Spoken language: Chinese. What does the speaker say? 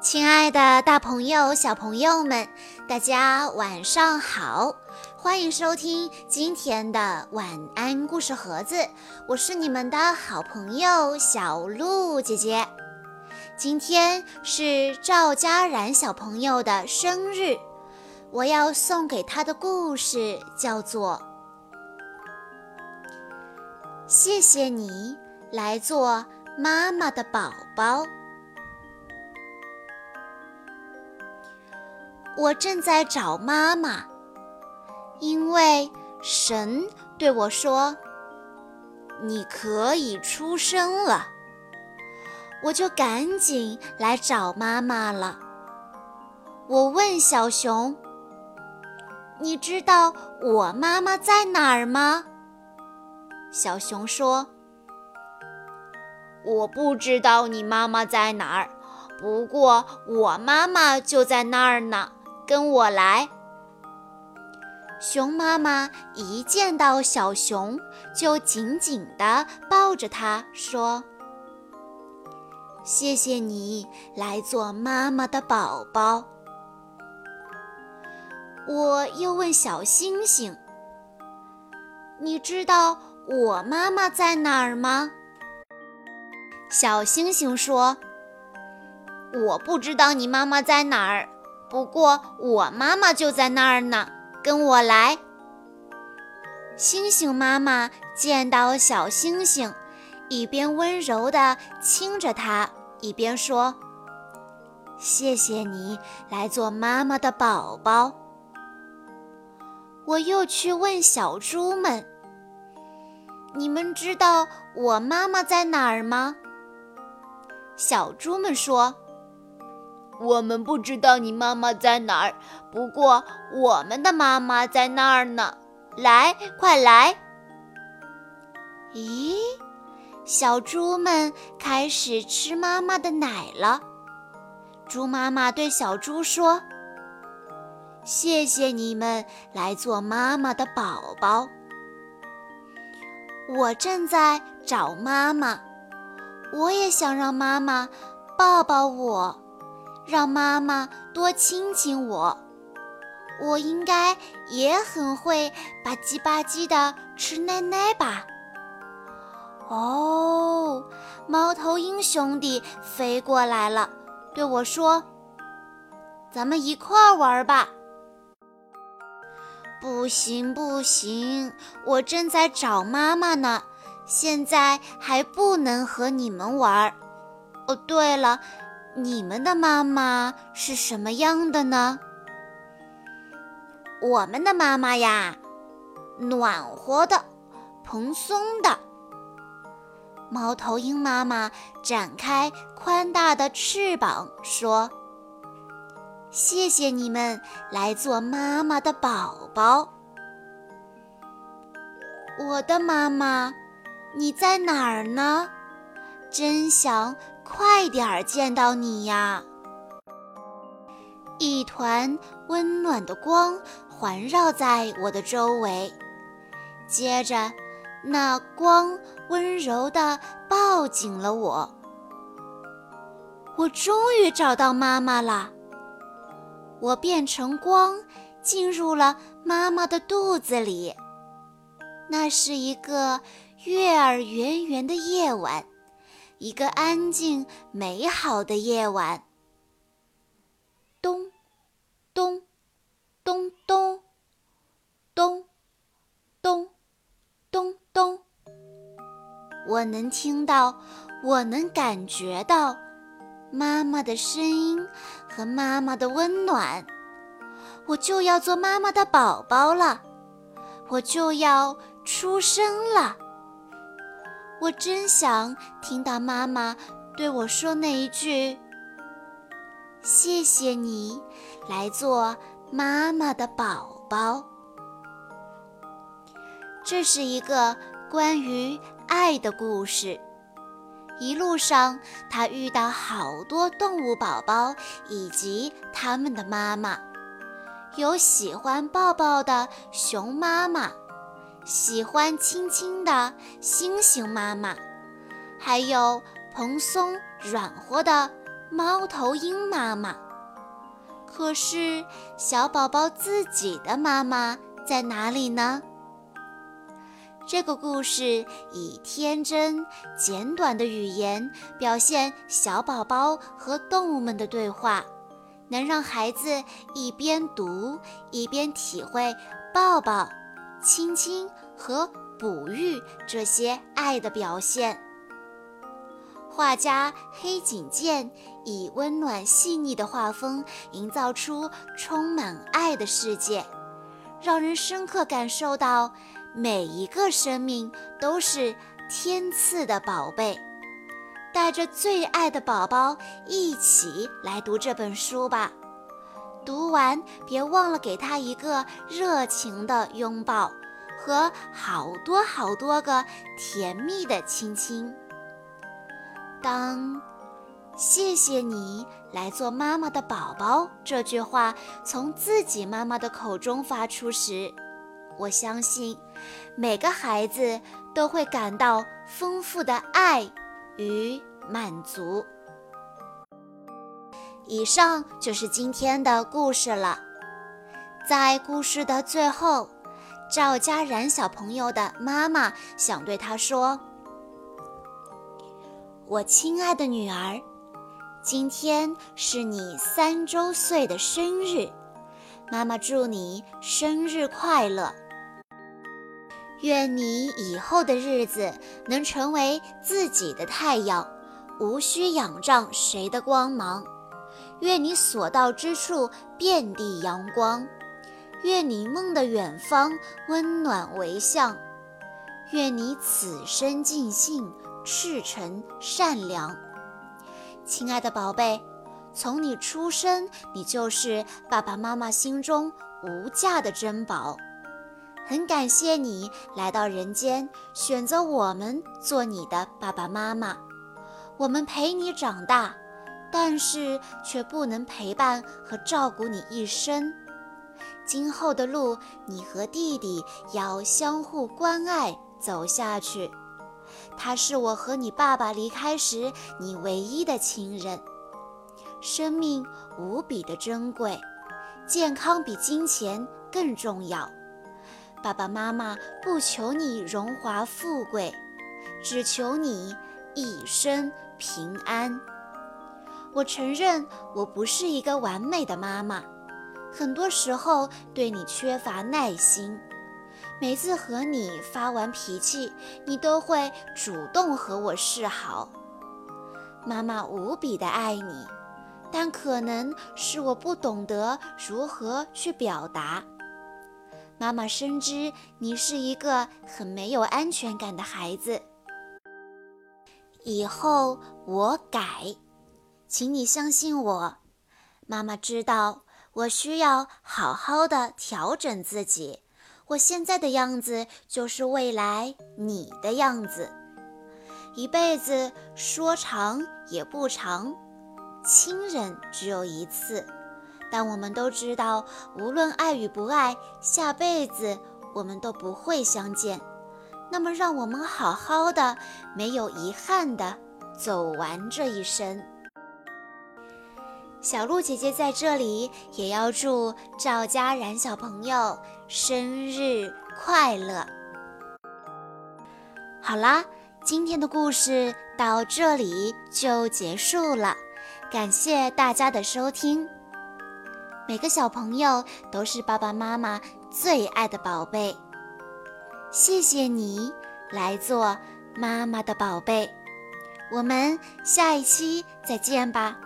亲爱的，大朋友、小朋友们，大家晚上好！欢迎收听今天的晚安故事盒子，我是你们的好朋友小鹿姐姐。今天是赵佳然小朋友的生日，我要送给他的故事叫做《谢谢你来做妈妈的宝宝》。我正在找妈妈，因为神对我说：“你可以出生了。”我就赶紧来找妈妈了。我问小熊：“你知道我妈妈在哪儿吗？”小熊说：“我不知道你妈妈在哪儿，不过我妈妈就在那儿呢。”跟我来。熊妈妈一见到小熊，就紧紧地抱着它，说：“谢谢你来做妈妈的宝宝。”我又问小星星：“你知道我妈妈在哪儿吗？”小星星说：“我不知道你妈妈在哪儿。”不过我妈妈就在那儿呢，跟我来。星星妈妈见到小星星，一边温柔地亲着它，一边说：“谢谢你来做妈妈的宝宝。”我又去问小猪们：“你们知道我妈妈在哪儿吗？”小猪们说。我们不知道你妈妈在哪儿，不过我们的妈妈在那儿呢。来，快来！咦，小猪们开始吃妈妈的奶了。猪妈妈对小猪说：“谢谢你们来做妈妈的宝宝。”我正在找妈妈，我也想让妈妈抱抱我。让妈妈多亲亲我，我应该也很会吧唧吧唧的吃奶奶吧。哦，猫头鹰兄弟飞过来了，对我说：“咱们一块儿玩吧。”不行不行，我正在找妈妈呢，现在还不能和你们玩儿。哦，对了。你们的妈妈是什么样的呢？我们的妈妈呀，暖和的，蓬松的。猫头鹰妈妈展开宽大的翅膀，说：“谢谢你们来做妈妈的宝宝。”我的妈妈，你在哪儿呢？真想。快点儿见到你呀！一团温暖的光环绕在我的周围，接着，那光温柔地抱紧了我。我终于找到妈妈了！我变成光，进入了妈妈的肚子里。那是一个月儿圆圆的夜晚。一个安静美好的夜晚。咚，咚，咚咚，咚，咚，咚咚。我能听到，我能感觉到妈妈的声音和妈妈的温暖。我就要做妈妈的宝宝了，我就要出生了。我真想听到妈妈对我说那一句：“谢谢你来做妈妈的宝宝。”这是一个关于爱的故事。一路上，他遇到好多动物宝宝以及他们的妈妈，有喜欢抱抱的熊妈妈。喜欢亲亲的星星妈妈，还有蓬松软和的猫头鹰妈妈。可是，小宝宝自己的妈妈在哪里呢？这个故事以天真简短的语言表现小宝宝和动物们的对话，能让孩子一边读一边体会抱抱、亲亲和哺育这些爱的表现。画家黑井健以温暖细腻的画风，营造出充满爱的世界，让人深刻感受到。每一个生命都是天赐的宝贝，带着最爱的宝宝一起来读这本书吧。读完别忘了给他一个热情的拥抱和好多好多个甜蜜的亲亲。当“谢谢你来做妈妈的宝宝”这句话从自己妈妈的口中发出时，我相信，每个孩子都会感到丰富的爱与满足。以上就是今天的故事了。在故事的最后，赵佳然小朋友的妈妈想对他说：“我亲爱的女儿，今天是你三周岁的生日，妈妈祝你生日快乐。”愿你以后的日子能成为自己的太阳，无需仰仗谁的光芒。愿你所到之处遍地阳光。愿你梦的远方温暖为向。愿你此生尽兴，赤诚善良。亲爱的宝贝，从你出生，你就是爸爸妈妈心中无价的珍宝。很感谢你来到人间，选择我们做你的爸爸妈妈。我们陪你长大，但是却不能陪伴和照顾你一生。今后的路，你和弟弟要相互关爱走下去。他是我和你爸爸离开时你唯一的亲人。生命无比的珍贵，健康比金钱更重要。爸爸妈妈不求你荣华富贵，只求你一生平安。我承认我不是一个完美的妈妈，很多时候对你缺乏耐心。每次和你发完脾气，你都会主动和我示好。妈妈无比的爱你，但可能是我不懂得如何去表达。妈妈深知你是一个很没有安全感的孩子，以后我改，请你相信我。妈妈知道我需要好好的调整自己，我现在的样子就是未来你的样子。一辈子说长也不长，亲人只有一次。但我们都知道，无论爱与不爱，下辈子我们都不会相见。那么，让我们好好的，没有遗憾的走完这一生。小鹿姐姐在这里也要祝赵佳然小朋友生日快乐。好啦，今天的故事到这里就结束了，感谢大家的收听。每个小朋友都是爸爸妈妈最爱的宝贝，谢谢你来做妈妈的宝贝，我们下一期再见吧。